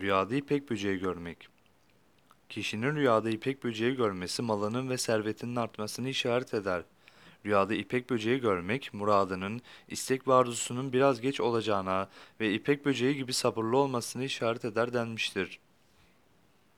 Rüyada ipek böceği görmek. Kişinin rüyada ipek böceği görmesi malının ve servetinin artmasını işaret eder. Rüyada ipek böceği görmek, muradının, istek ve arzusunun biraz geç olacağına ve ipek böceği gibi sabırlı olmasını işaret eder denmiştir.